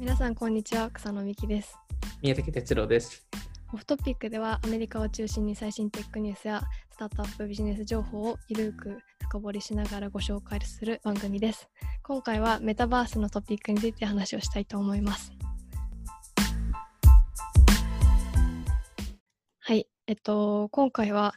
皆さんこんにちは草野美希です。宮崎哲郎です。オフトピックではアメリカを中心に最新テックニュースやスタートアップビジネス情報をゆるく深掘りしながらご紹介する番組です。今回はメタバースのトピックについて話をしたいと思います。はいえっと今回は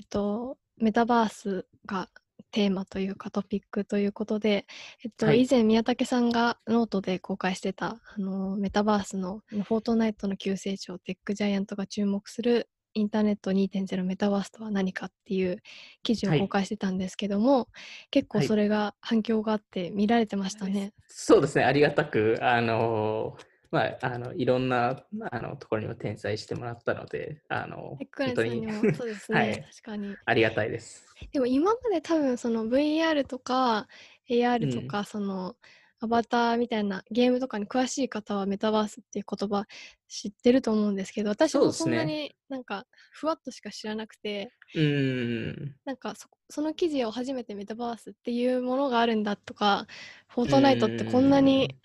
えっとメタバースがテーマというかトピックということで、えっとはい。以前宮武さんがノートで公開してたあのメタバースのフォートナイトの急成長テックジャイアントが注目するインターネット2.0メタバースとは何かっていう記事をはい。公開してたんですけども、結構はい。それが反響があって見られてましたね。そうですね、ありがたく、あのまあ、あのいろんなあのところにも転載してもらったので、あの本当に。そうですね、はい。確かに。ありがたいです。でも今まで多分その VR とか AR とうん。かそのアバターみたいなゲームとかに詳しい方はメタバースっていう言葉知ってると思うんですけど私もそんなになんかふわっとしか知らなくてうーん、なんかそその記事を初めてメタバースっていうものがあるんだとかフォートナイトってこんなに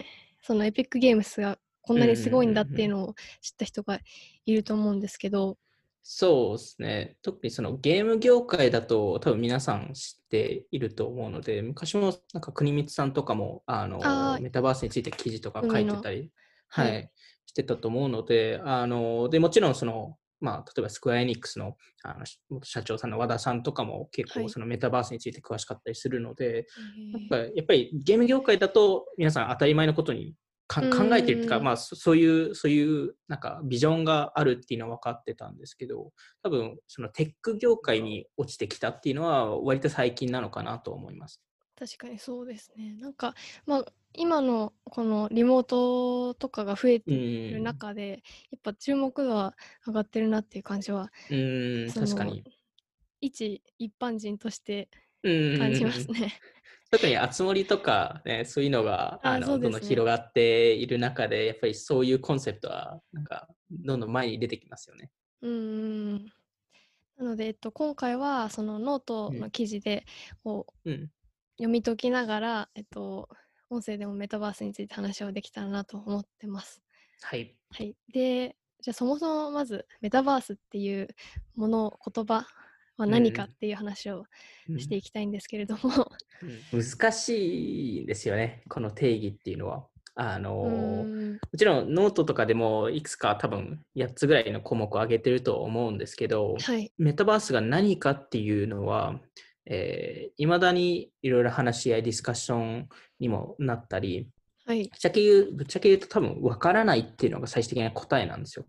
そのエピックゲームスがこんなにすごいんだっていうのを知った人がいると思うんですけど。そうですね、特にそのゲーム業界だと、多分皆さん知っていると思うので、昔もなんか国光さんとかもあのメタバースについて記事とか書いてたり、ははい。い。してたと思うので、あのでもちろんその、まあ、例えばスクエアエニックスのあの元社長さんの和田さんとかも結はい。構そのメタバースについて詳しかったりするので、へー。やっぱりやっぱりゲーム業界だと皆さん当たり前のことに考えてるっていうか、まあ、そそういうそういうなんかビジョンがあるっていうのは分かってたんですけど多分そのテック業界に落ちてきたっていうのは割と最近なのかなと思います。確かにそうですね。なんか、まあ、今のこのリモートとかが増えてういるん、中で、やっぱ注目度は上がってるなっていう感じは、うん確かに。一一般人としてうん感じますね。特にあつ森とか、ね、そういうのがああのねどんどん広がっている中でやっぱりそういうコンセプトはなんかどんどん前に出てきますよね。うん。なので、えっと、今回はそのノートの記事で、こううん、読み解きながら、えっと、音声でもメタバースについて話をできたらなと思ってます。はい。はい。で、じゃあそもそもまずメタバースっていうもの、言葉は何かうんっていう話をうんしていきたいんですけれども、うん 難しいですよね、この定義っていうのは。あのもちろんノートとかでもいくつか多分8つぐらいの項目を挙げてると思うんですけど、はい。メタバースが何かっていうのは、えいまだにいろいろ話し合い、ディスカッションにもなったり、はい。ぶっちゃけ言うぶっちゃけ言うと多分分からないっていうのが最終的な答えなんですよ。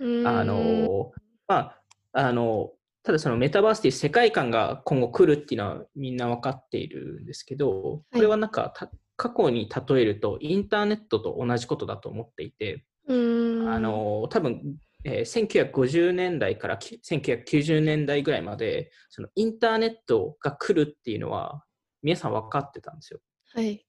あのまあ、あの、ただそのメタバースっていう世界観が今後来るっていうのはみんな分かっているんですけど、これはなんかた過去に例えるとインターネットと同じことだと思っていて、あの、多分、えー1950年代からき1990年代ぐらいまで、そのインターネットが来るっていうのは皆さん分かってたんですよ。はい。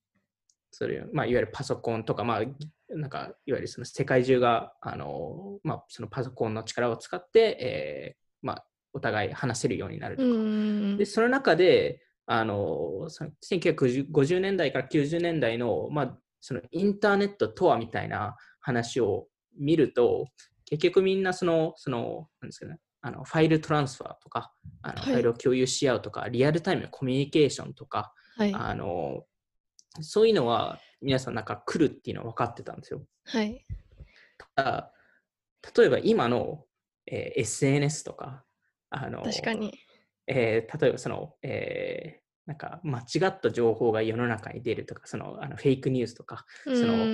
それまあ、いわゆるパソコンとか、まあ、なんかいわゆるその世界中があの、まあ、そのパソコンの力を使って、えーまあ、お互い話せるようになるとうか。でその中であのその1950年代から90年代の,、まあそのインターネットとはみたいな話を見ると結局みんなそのそのなんですかねあのファイルトランスファーとかあの、はいファイルを共有し合うとかリアルタイムのコミュニケーションとかはい。あのそういうのは皆さんなんか来るっていうのは分かってたんですよ。はい。ただ例えば今の、えー SNS とかあの確かに。えー例えばその、えーなんか間違った情報が世の中に出るとか、そのあのフェイクニュースとか、うその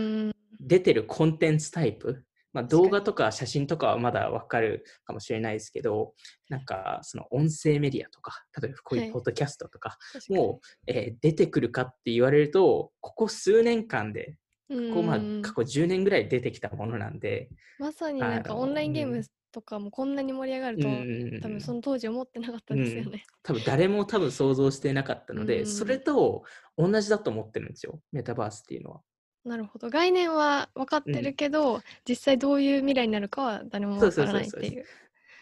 出てるコンテンツタイプ、まあ、動画とか写真とかはまだわかるかもしれないですけど、なんかその音声メディアとか、例えばこうはい。いうポッドキャストとか、確かに。もう、えー出てくるかって言われると、ここ数年間で、ここまあ過去10年ぐらい出てきたものなんで、まさになんかオンラインゲームうんとかもこんなに盛り上がると、うん多分その当時思ってなかったですよね。多分誰も多分想像してなかったので、うんそれと同じだと思ってるんですよ、メタバースっていうのは。なるほど。概念は分かってるけど、実際どういう未来になるかは誰も分からないっていう。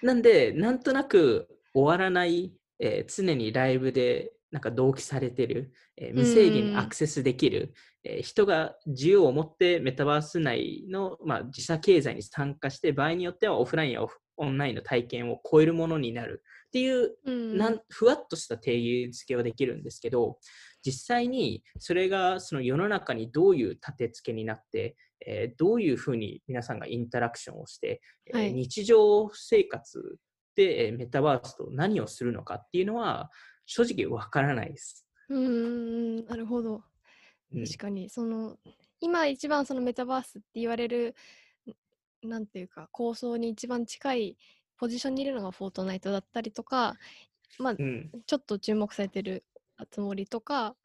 なんで、なんとなく終わらない、えー常にライブでなんか同期されてる、えー無制限にアクセスできる、えー人が自由を持ってメタバース内の、まあ、自社経済に参加して、場合によってはオフラインやオンラインの体験を超えるものになるっていううん。なんふわっとした定義付けはできるんですけど、実際にそれがその世の中にどういう立て付けになって、えーどういうふうに皆さんがインタラクションをして、えーはい。日常生活で、えーメタバースと何をするのかっていうのは正直わからないです。うーんなるほど。うん確かにその今一番そのメタバースって言われるんなんていうか構想に一番近いポジションにいるのがフォートナイトだったりとかまあうんちょっと注目されてるあつ森とか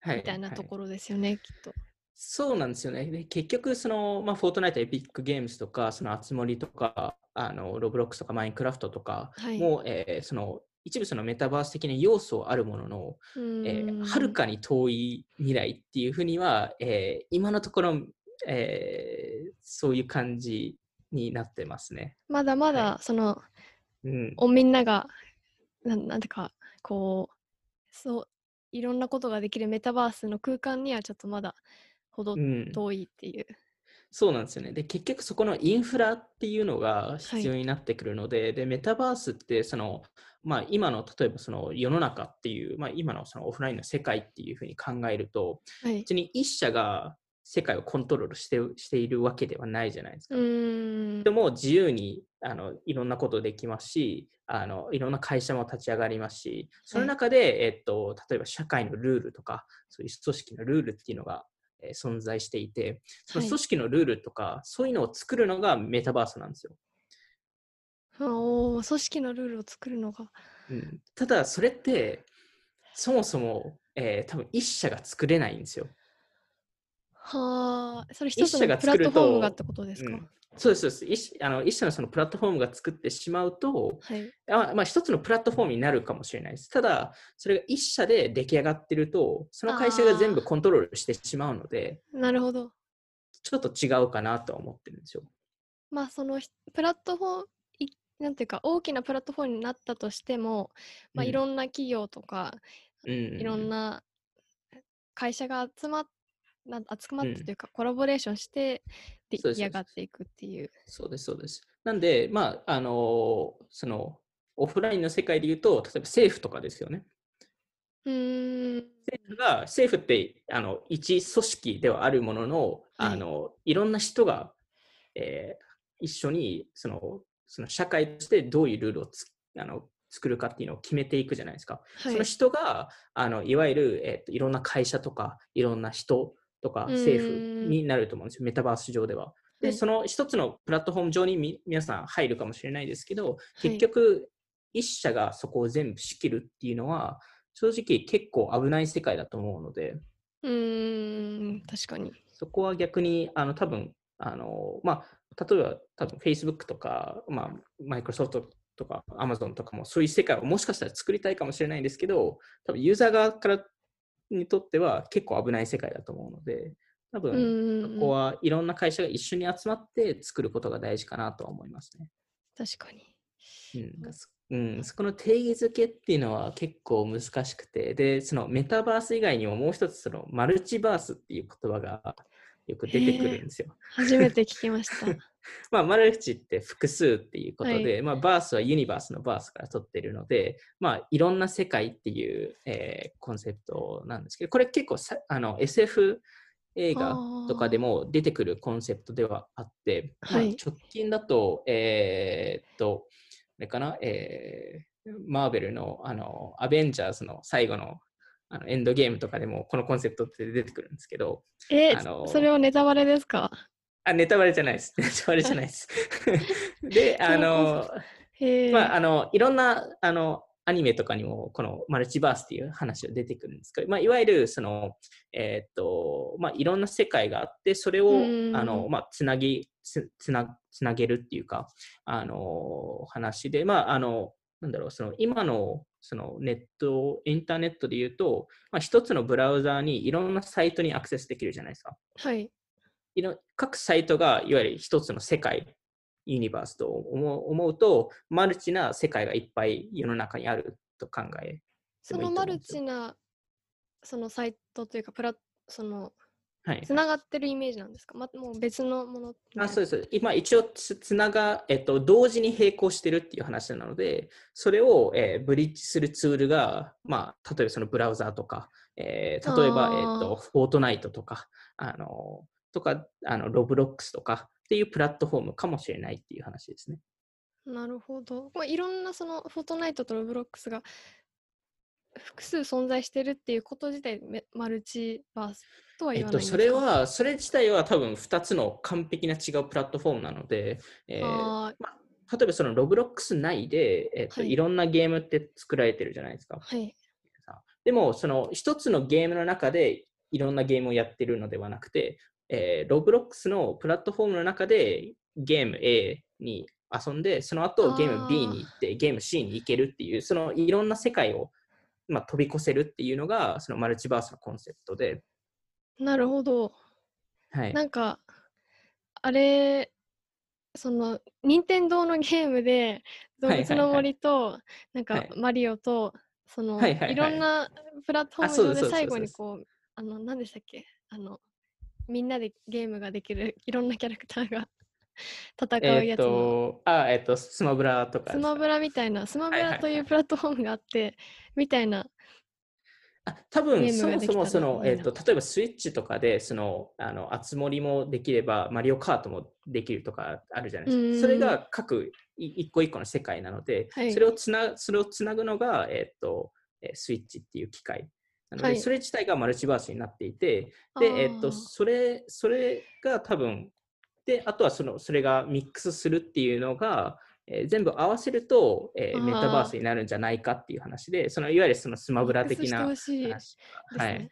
はいみたいなとはいころですよね、きっと。そうなんですよね。で結局、その、まあ、フォートナイト、エピックゲームズとか、その、あつ森とか、あの、ロブロックスとか、マインクラフトとかはいも、えーその、一部そのメタバース的な要素はあるものの、うえーるかに遠い未来っていうふうには、えー今のところ、えーそういう感じになってますね。まだまだはその、うん。おみんながなんなんてかこうそういろんなことができるメタバースの空間にはちょっとまだほどうん、遠いっていう。そうなんですよね。で、結局そこのインフラっていうのが必要になってくるので、で、メタバースって、その、まあ今の例えばその世の中っていう、まあ今のそのオフラインの世界っていうふうに考えると、はい、別に一社が世界をコントロールしてしているわけではないじゃないですか。でも自由にあのいろんなことできますしあの、いろんな会社も立ち上がりますし、その中で、えっと、例えば社会のルールとか、そういう組織のルールっていうのが、えー存在していて、そのはい組織のルールとか、そういうのを作るのがメタバースなんですよ。あおー組織のルールを作るのが。うん、ただ、それって、そもそも、えー多分一社が作れないんですよ。はあ、それ一一つのプラ社が作るとットフォームがってことですか、うんそうです、そうです一あの。一社のそのプラットフォームが作ってしまうと、はい。あまあ、一つのプラットフォームになるかもしれないです。ただ、それが一社で出来上がってると、その会社が全部コントロールしてしまうので、なるほど。ちょっと違うかなとは思ってるんですよ。まあそのひプラットフォームいなんていうか大きなプラットフォームになったとしても、まあ、うんいろんな企業とか、うん、いろんな会社が集まっな集まっうんてというか、コラボレーションして出来上がっていくっていう。そうです、そうです。なんで、まあ、あのその、オフラインの世界で言うと、例えば政府とかですよね。うーん。政府が政府ってあの一組織ではあるものの,、はいあのいろんな人が、えー一緒にそのその社会としてどういうルールをつあの作るかっていうのを決めていくじゃないですか。はい。その人があのいわゆる、えーといろんな会社とかいろんな人とかうん。政府になると思うんですよ、メタバース上では。で、はい。その一つのプラットフォーム上にみ皆さん入るかもしれないですけど、はい。結局、一社がそこを全部仕切るっていうのは、正直結構危ない世界だと思うので、うーん、確かに。そこは逆に、あの、多分、あの、まあ、例えば、多分 Facebook とか、まあ、Microsoft とか Amazon とかもそういう世界をもしかしたら作りたいかもしれないんですけど、多分ユーザー側からにとっては結構危ない世界だと思うので、多う分、ここはいろんな会社が一緒に集まって作ることが大事かなとは思いますね。確かに。うんそうん、そこの定義づけっていうのは結構難しくて、で、そのメタバース以外にももう一つそのマルチバースっていう言葉がよく出てくるんですよ。初めて聞きました。まあ、マルチって複数っていうことで、まあ、バースはユニバースのバースから取ってるので、まあ、いろんな世界っていう、えーコンセプトなんですけど、これ結構さあの SF 映画とかでも出てくるコンセプトではあって、まあはい直近だと、えーっと、あれかな、えーマーベルのあのアベンジャーズの最後のあのエンドゲームとかでもこのコンセプトって出てくるんですけど、え、あのそれはネタバレですか？あ、ネタバレじゃないです。ネタバレじゃないです。で、あの、へえ。まあ、あの、いろんな、あの、アニメとかにも、このマルチバースっていう話が出てくるんですけど、まあ、いわゆる、その、えーっと、まあ、いろんな世界があって、それを、うんあの、まあ、つなぎ、つつな、つなげるっていうか、あの、話で、まあ、あの、なんだろう、その、今の、その、ネット、インターネットで言うと、まあ、一つのブラウザーにいろんなサイトにアクセスできるじゃないですか。はい。いろ各サイトがいわゆる一つの世界、ユニバースと思う思うと、マルチな世界がいっぱい世の中にあると考えそのマルチなそのサイトというかプラそのはいつながってるイメージなんですか、ま、もう別のものあそうです。今、一応つ、つなが、えっと、同時に並行してるっていう話なので、それを、えーブリッジするツールが、まあ、例えばそのブラウザーとか、えー例えば、えっと、フォートナイトとか、あの、とか、あの、ロブロックスとかっていうプラットフォームかもしれないっていう話ですね。なるほど。まあ、いろんなそのフォートナイトとロブロックスが複数存在してるっていうこと自体めマルチバースとはえっと、言わないんですか？それは、それ自体は多分2つの完璧な違うプラットフォームなので、えーまあ、例えばそのロブロックス内で、えっとはいい、ろんなゲームって作られてるじゃないですか。はい。でも、その一つのゲームの中でいろんなゲームをやってるのではなくて、えー、ロブロックスのプラットフォームの中でゲーム A に遊んで、その後ゲーム B に行って、ゲーム C に行けるっていう、そのいろんな世界を、まあ、飛び越せるっていうのが、そのマルチバースのコンセプトで、なるほど。はい。なんか、あれ、その、任天堂のゲームで、動物の森と、なんかはい、マリオと、その、はいはいはい。いろんなプラットフォーム上で最後にこう、あの、何でしたっけ？あの、みんなでゲームができる、いろんなキャラクターが戦うやつの、と、あ、えっと、スマブラとかスマブラみたいな、スマブラというプラットフォームがあって、みたいな、あ多分そもそもその、えっと、例えばスイッチとかでそのあの熱盛もできればマリオカートもできるとかあるじゃないですか。それうんが各い一個一個の世界なので、はい。それをつなそれをつなぐのが、えっと、えースイッチっていう機械。なので、はい。それ自体がマルチバースになっていて、あで、えっー。と、それ、それが多分、で、あとはその、それがミックスするっていうのが、えー全部合わせると、えーメタバースになるんじゃないかっていう話で、そのいわゆるそのスマブラ的な話ですはね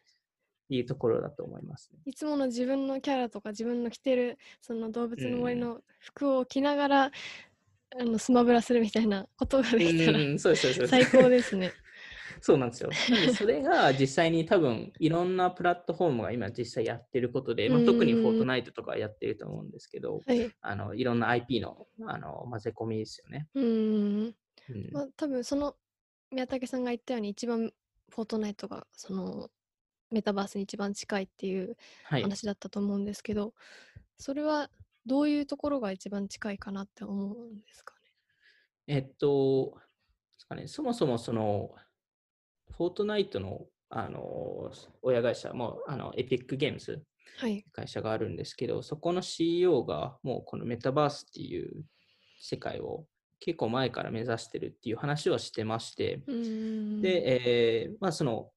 い、いうところだと思います、ね。いつもの自分のキャラとか自分の着てるその動物の森うんの服を着ながら、あのスマブラするみたいなことができたらうん。最高ですね。そうなんですよ。なんで、それが 実際に多分、いろんなプラットフォームが今実際やってることで、まあ、特にうんフォートナイトとかやってると思うんですけど、はい。あのいろんな IP のあの混ぜ込みですよね。うーん。うんまあ多分その宮武さんが言ったように一番フォートナイトがそのメタバースに一番近いっていうはい、話だったと思うんですけど、それはどういうところが一番近いかなって思うんですかね？えっと、ですかね、そもそもその、フォートナイトのあの親会社、もうあのエピックゲームズはい。会社があるんですけど、そこの CEO がもうこのメタバースっていう世界を結構前から目指してるっていう話をしてまして。で、えーまあその、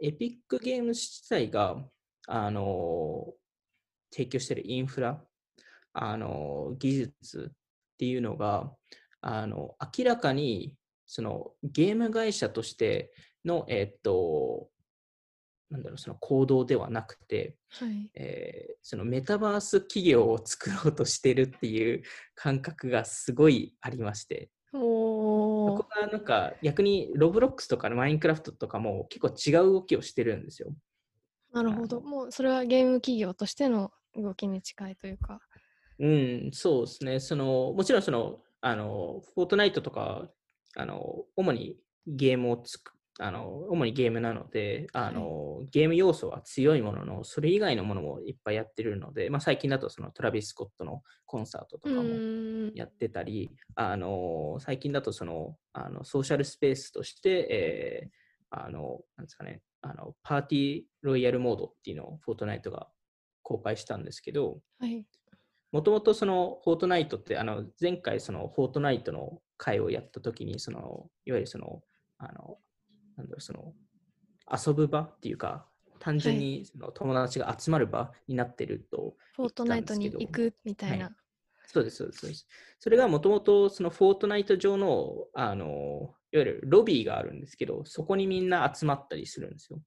エピックゲーム自体が、あの提供してるインフラ、あの技術っていうのが、あの明らかにそのゲーム会社としての、えっと、なんだろう、その行動ではなくて、はい。えーそのメタバース企業を作ろうとしてるっていう感覚がすごいありまして、おーそこがなんか逆にロブロックスとかマインクラフトとかも結構違う動きをしてるんですよ。なるほど。もうそれはゲーム企業としての動きに近いというか。うん、そうですね。そのもちろんその、あの、フォートナイトとか、あの、主にゲームをつく、あの、主にゲームなので、あの、ゲーム要素は強いものの、それ以外のものもいっぱいやってるので、まあ最近だとそのトラビス・スコットのコンサートとうかも。やってたり、あの最近だとそのあのソーシャルスペースとして、えーあのなんですかね、あのパーティーロイヤルモードっていうのをフォートナイトが公開したんですけど、はい。もともとそのフォートナイトって、あの前回そのフォートナイトの会をやったときに、そのいわゆるその、あの、なんだろう、その遊ぶ場っていうか、単純にその友達が集まる場になってるとフォートナイトに行くみたいな。そうです、そうです。そうですそれがもともとそのフォートナイト上の、あの、いわゆるロビーがあるんですけど、そこにみんな集まったりするんですよ。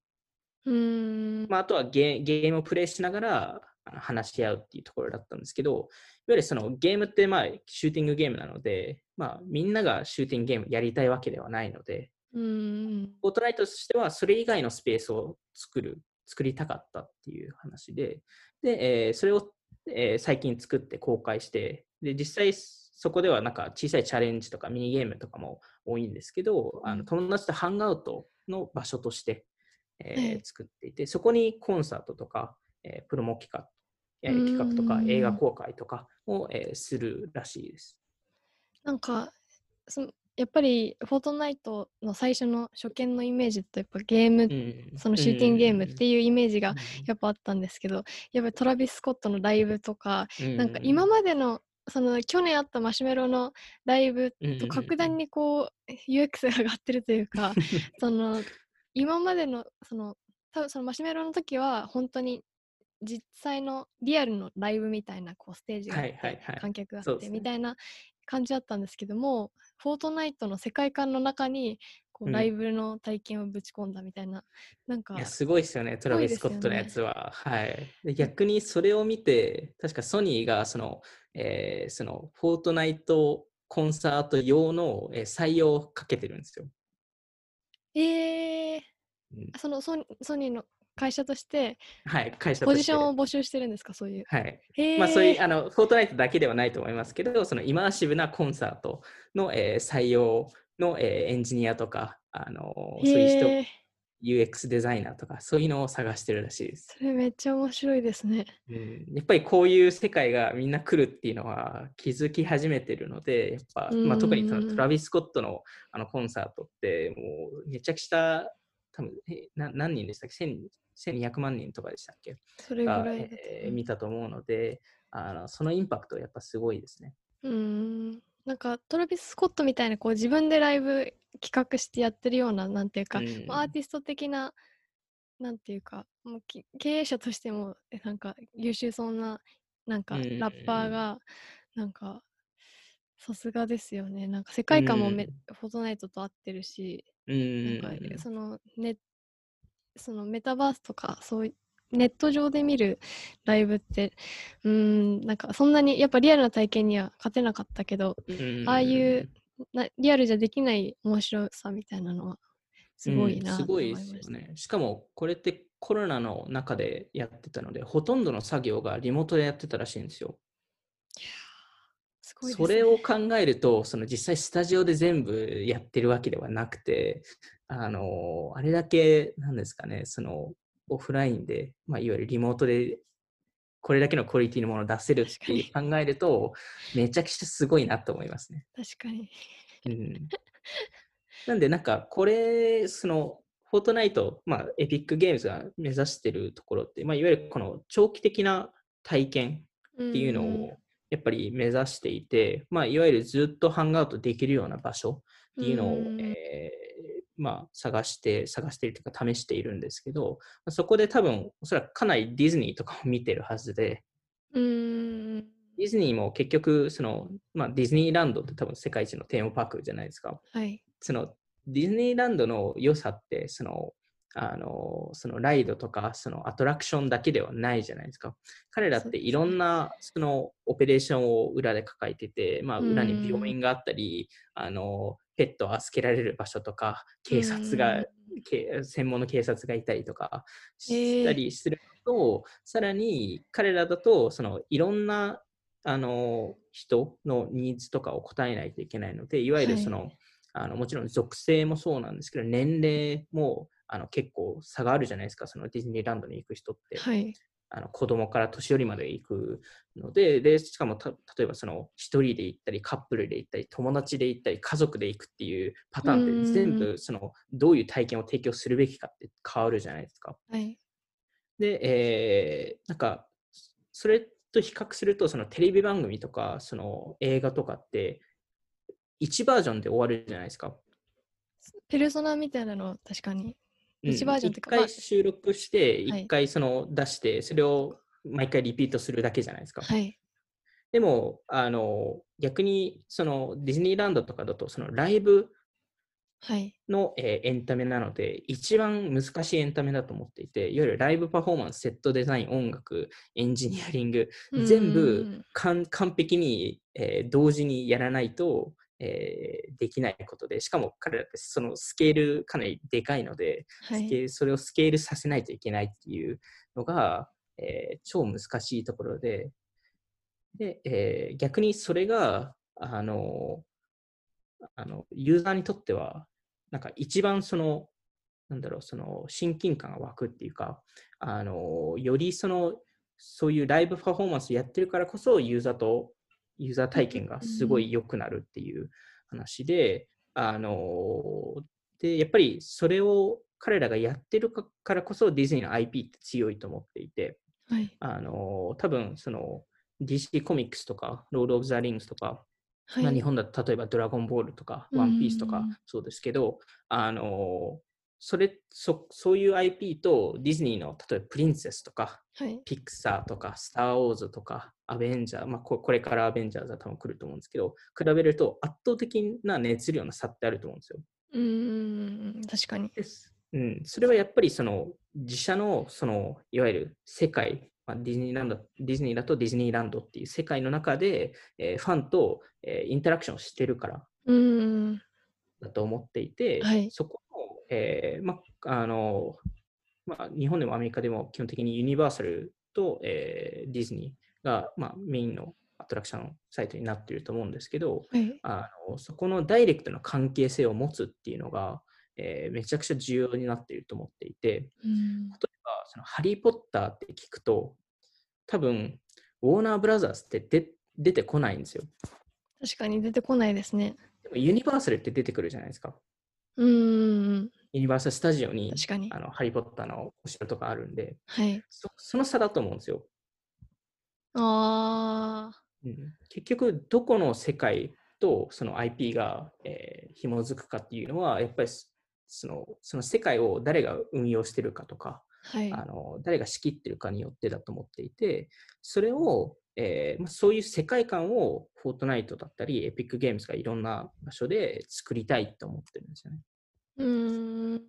うーん。まあ、あとはゲゲームをプレイしながら話し合うっていうところだったんですけど、いわゆるそのゲームってまあシューティングゲームなので、まあ、みんながシューティングゲームやりたいわけではないので、うーん。フォートナイトとしてはそれ以外のスペースを作る、作りたかったっていう話で、で、えーそれを、えー最近作って公開して、で、実際そこではなんか小さいチャレンジとかミニゲームとかも多いんですけど、あうんの友達とハンガウトの場所として、えーはい作っていて、そこにコンサートとか、えープロモ企画、企画とか映画公開とかを、えーするらしいです。なんかそのやっぱりフォートナイトの最初の初見のイメージとやっぱゲーム、うんそのシューティングゲームっていうイメージがうんやっぱあったんですけどやっぱりトラビス・スコットのライブとか、うんなんか今までのその去年あったマシュメロのライブと格段にこう UX が上がってるというか その今までのその多分そのマシュメロの時は本当に実際のリアルのライブみたいなこうステージがあって、観客があって、みたいな感じだったんですけどもフォートナイトの世界観の中にこううん。ライブの体験をぶち込んだみたいな、なんかいやすごいですよね、トラビス・スコットのやつは。はい、で逆にそれを見て、確かソニーがその、えーそのフォートナイトコンサート用の、えー採用をかけてるんですよ。えー、うん。そのソニーの会社としてはい、会社。ポジションを募集してるんですか？そういう。はい。まあそういう、あの、フォートナイトだけではないと思いますけど、そのイマーシブなコンサートの、えー採用の、えーエンジニアとか、あのそういう人、UX デザイナーとか、そういうのを探してるらしいです。それめっちゃ面白いですね。うん、やっぱりこういう世界がみんな来るっていうのは気づき始めてるので、やっぱ、まあ、特にそのうんトラビス・スコットのあのコンサートって、もうめちゃくちゃ、多分えな何人でしたっけ？1000 ?1200 万人とかでしたっけ？それぐがらいえー見たと思うのであの、そのインパクトはやっぱすごいですね。うーん。なんかトラビス・スコットみたいなこう自分でライブ企画してやってるようななんていうか、うん。まあアーティスト的ななんていうかもうき経営者としてもえなんか優秀そうななんかうんラッパーがなんかさすがですよね。なんか世界観もめ、うん。フォートナイトと合ってるし、うんなんかそのネそのメタバースとかそういうネット上で見るライブってうーんなんかそんなにやっぱリアルな体験には勝てなかったけどうんああいうなリアルじゃできない面白さみたいなのはすごいなとうんすごい。ですよね。しかもこれってコロナの中でやってたので、ほとんどの作業がリモートでやってたらしいんですよ。すごいですねそれを考えると、その実際スタジオで全部やってるわけではなくて、あの、あれだけ、なんですかね、その、オフラインで、まあ、いわゆるリモートで、これだけのクオリティのものを出せるって考えると、めちゃくちゃすごいなと思いますね。確かに。うん、なんで、なんか、これ、その、フォートナイト、まあ、エピックゲームズが目指してるところって、まあ、いわゆるこの長期的な体験っていうのをやっぱり目指していて、まあ、いわゆるずっとハンガーアウトできるような場所っていうのを、うんえーまあ、探して、探しているというか試しているんですけど、そこで多分、おそらくかなりディズニーとかを見てるはずで、うーんディズニーも結局、その、まあ、ディズニーランドって多分世界一のテーマパークじゃないですか。はい。そのディズニーランドの良さって、その、あの、そのライドとか、そのアトラクションだけではないじゃないですか。彼らっていろんな、そのオペレーションを裏で抱えてて、まあ、裏に病院があったり、あの、ペットを預けられる場所とか、警察が、け専門の警察がいたりとかしたりすると、さらに彼らだと、そのいろんなあの人のニーズとかを答えないといけないので、いわゆるその、あのもちろん属性もそうなんですけど、年齢もあの結構差があるじゃないですか、そのディズニーランドに行く人って。はい。あの子供から年寄りまで行くので、でしかもた例えばその一人で行ったり、カップルで行ったり、友達で行ったり、家族で行くっていうパターンうんって全部そのどういう体験を提供するべきかって変わるじゃないですか。はい。で、えーなんかそれと比較すると、そのテレビ番組とかその映画とかって1バージョンで終わるじゃないですか。ペルソナみたいなのは確かに。うん一バージョンっていうか一回収録して、はい一回その出して、それを毎回リピートするだけじゃないですか。はい。でも、あの逆にそのディズニーランドとかだと、そのライブはい。の、えーエンタメなので、一番難しいエンタメだと思っていて、いわゆるライブパフォーマンス、セットデザイン、音楽、エンジニアリング、全部完完璧に、えー同時にやらないと、えーできないことで、しかも彼らってそのスケールかなりでかいので、はい。スケールそれをスケールさせないといけないっていうのが、えー超難しいところで、で、えー逆にそれが、あの、あのユーザーにとっては、なんか一番そのなんだろう、その親近感が湧くっていうか、あのよりその、そういうライブパフォーマンスやってるからこそ、ユーザーと、ユーザー体験がすごい良くなるっていう話で、あので、やっぱりそれを彼らがやってるからこそディズニーの IP って強いと思っていて、はい、あの多分その DC コミックスとか、ロード・オブ・ザ・リングスとか、はい、まあ、日本だと例えばドラゴンボールとか、ワンピースとかそうですけど、あのそれそそういう IP とディズニーの例えばプリンセスとか、はい、ピクサーとか、スター・ウォーズとか、アベンジャー、まあ、これからアベンジャーズは多分来ると思うんですけど、比べると圧倒的な熱量の差ってあると思うんですよ。うん、確かに。ですうん、それはやっぱりその自社のそのいわゆる世界、まあ、ディズニーランド、ディズニーだとディズニーランドっていう世界の中で、えー、ファンと、えー、インタラクションしてるからだと思っていて、はい、そこの、えーまあのまあ、日本でもアメリカでも基本的にユニバーサルと、えー、ディズニーが、まあ、メインのアトラクションサイトになっていると思うんですけど、はい、あのそこのダイレクトな関係性を持つっていうのが、えー、めちゃくちゃ重要になっていると思っていて、うん、例えばそのハリー・ポッターって聞くと、多分ウォーナーブラザーズってで出てこないんですよ。確かに出てこないですね。でもユニバーサルって出てくるじゃないですか。うん。ユニバーサル・スタジオに確かにあのハリー・ポッターのお城とかあるんで、はいそ、その差だと思うんですよ。ああ、うん。結局、どこの世界とその IP が、えー、紐づくかっていうのは、やっぱりそのその世界を誰が運用してるかとか、はい、あの誰が仕切ってるかによってだと思っていて、それを、えーまあ、そういう世界観をフォートナイトだったり、エピックゲームズがいろんな場所で作りたいと思ってるんですよね。うん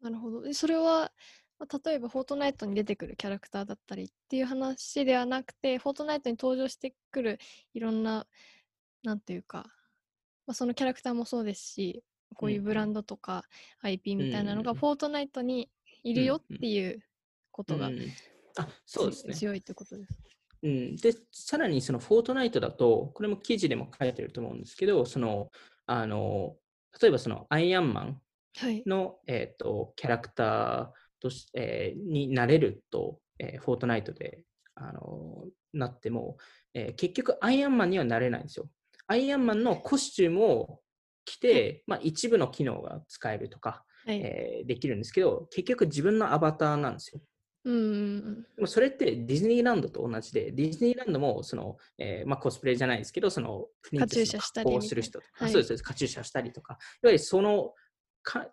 なるほど。それは、まあ、例えば、フォートナイトに出てくるキャラクターだったりっていう話ではなくて、フォートナイトに登場してくるいろんな、なんていうか、まあ、そのキャラクターもそうですし、こういうブランドとか IP みたいなのがフォートナイトにいるよっていうことが、あそうですね。強いってことです。うん、でさらにそのフォートナイトだと、これも記事でも書いてると思うんですけど、そのあの例えばそのアイアンマンの、はい、えーと、キャラクターとし、えー、になれると、えー、フォートナイトであのなっても、えー、結局アイアンマンにはなれないんですよ。アイアンマンのコスチュームを来て、まあ、一部の機能が使えるとか、はい、えー、できるんですけど、結局自分のアバターなんですよ。うんでもそれってディズニーランドと同じで、ディズニーランドもその、えーまあ、コスプレじゃないですけど、そのカチューシャしたりする人とか、はい、そうですカチューシャしたりとか、いわゆるそのか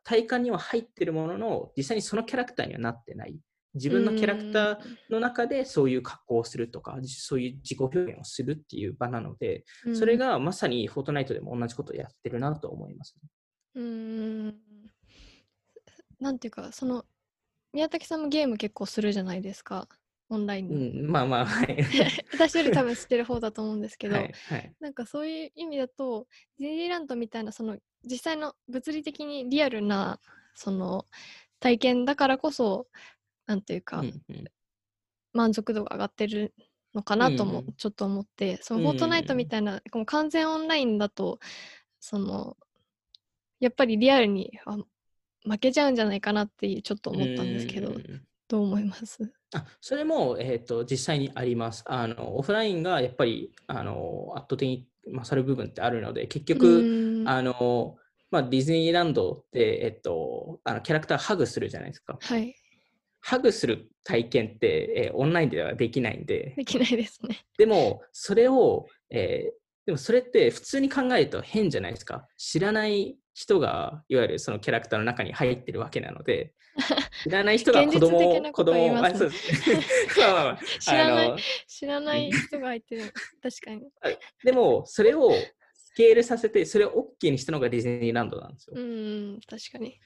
体感には入ってるものの、実際にそのキャラクターにはなってない。自分のキャラクターの中でそういう格好をするとか、そういう自己表現をするっていう場なので、それがまさにフォートナイトでも同じことをやってるなと思います、ね。うん。なんていうか、その、宮崎さんもゲーム結構するじゃないですか。オンラインで。うん、まあまあ、はい。私より多分知ってる方だと思うんですけど、はいはい、なんかそういう意味だと、ディズニーランドみたいな、その実際の物理的にリアルな、その体験だからこそ、なんていうか、うんうん、満足度が上がってるのかなともちょっと思って、うん、そのフォートナイトみたいな、この完全オンラインだとそのやっぱりリアルにあ負けちゃうんじゃないかなってちょっと思ったんですけど、どう思います？あそれも、えーと、実際にありますあの。オフラインがやっぱりあの圧倒的に勝る部分ってあるので、結局、あのまあ、ディズニーランドって、えっと、あのキャラクターハグするじゃないですか。はい。ハグする体験って、えー、オンラインではできないんで。できないですね。でも、それを、えー、でもそれって普通に考えると変じゃないですか。知らない人が、いわゆるそのキャラクターの中に入ってるわけなので、知らない人が子供を、子供を、知らない、知らない人が入ってる。確かに。でも、それをスケールさせて、それを OK にしたのがディズニーランドなんですよ。うん、確かに。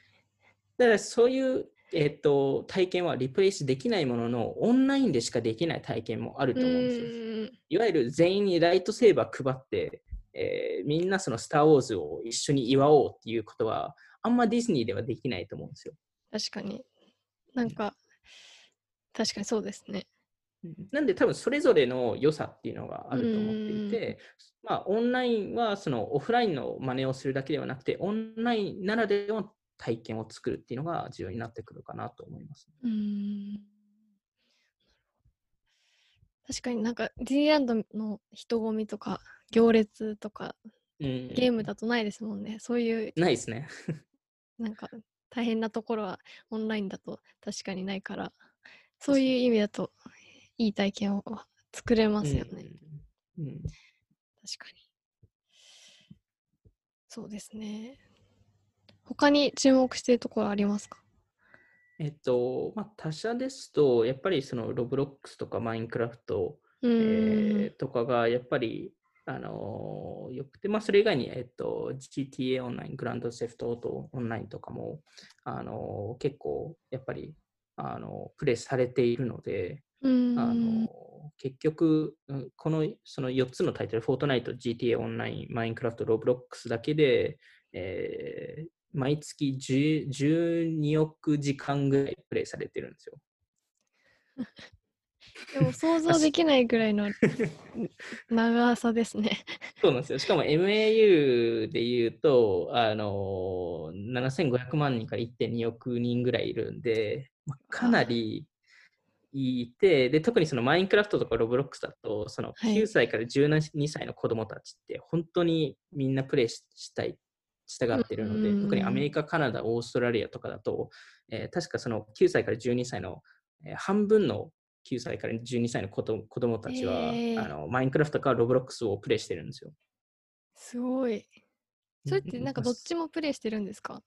だからそういうえっと、体験はリプレイスできないものの、オンラインでしかできない体験もあると思うんですよ。いわゆる全員にライトセーバー配って、えー、みんなそのスター・ウォーズを一緒に祝おうっていうことは、あんまディズニーではできないと思うんですよ。確かに。なんか、確かにそうですね。なんで多分それぞれの良さっていうのがあると思っていて、まあオンラインはそのオフラインの真似をするだけではなくて、オンラインならでは体験を作るっていうのが重要になってくるかなと思います。うん確かになんかディズニーランドの人混みとか行列とかうん、ゲームだとないですもんね。そういうないですね。なんか大変なところはオンラインだと確かにないからそういう意味だといい体験を作れますよね。うんうん確かに。そうですね。他に注目しているところありますか？えっと、まあ、他社ですと、やっぱりそのロブロックスとかマインクラフト、えーとかがやっぱり、あのーよくて、まあ、それ以外に、えっと、GTA オンライン、グランドセフトオートオンラインとかも、あのー結構やっぱり、あのプレイされているので、あの結局、うんこのその4つのタイトル、フォートナイト、GTA オンライン、マインクラフト、ロブロックスだけで、えー毎月10 12億時間ぐらいプレイされてるんですよ。でも想像できないぐらいの 長さですね。そうなんですよ。しかも MAU で言うと、あのー7500万人から1.2億人ぐらいいるんで、まあかなりいて、で、特にそのマインクラフトとかロブロックスだと、そのはい9歳から12歳の子供たちって本当にみんなプレイししたい、したがってるので、うん特にアメリカ、カナダ、オーストラリアとかだと、えー確かその9歳から12歳の、えー半分の9歳から12歳の子供子供たちは、あのマインクラフトかロブロックスをプレイしてるんですよ。すごい。それってなんかどっちもプレイしてるんですか？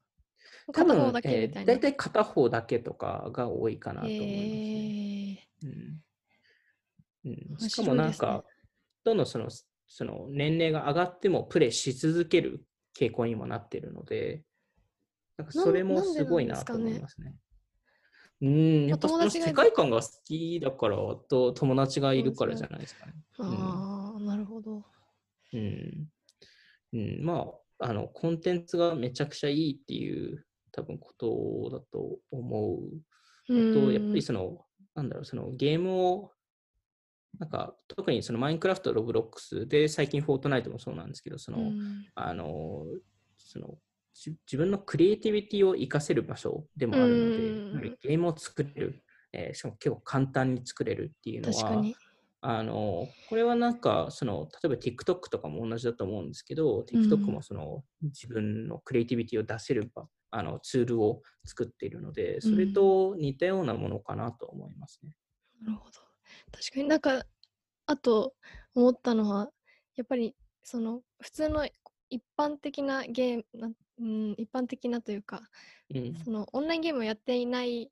多分片方だけみたいな。えー大体片方だけとかが多いかなと思いますね。えうんうん、面しかもなんか、どんどんそのその年齢が上がってもプレイし続ける傾向にもなっているので、なんかそれもすごいなと思いますね。うん、やっぱその世界観が好きだからと友達がいるからじゃないですかね。ー、ああ、なるほど。うん。うん、まあ、あの、コンテンツがめちゃくちゃいいっていう多分ことだと思う。あと、やっぱりその、なんだろう、そのゲームを、なんか、特にそのマインクラフト、ロブロックスで、最近フォートナイトもそうなんですけど、その、うんあの、その、じ自分のクリエイティビティを活かせる場所でもあるので、うんゲームを作れる、えーしかも結構簡単に作れるっていうのは、確かに。あの、これはなんか、その、例えば TikTok とかも同じだと思うんですけど、うん TikTok もその、自分のクリエイティビティを出せる場あのツールを作っているので、それと似たようなものかなと思いますね。なるほど。確かになんか、あと思ったのは、やっぱりその普通の一般的なゲームな、うん、一般的なというか、うん。そのオンラインゲームをやっていない、ん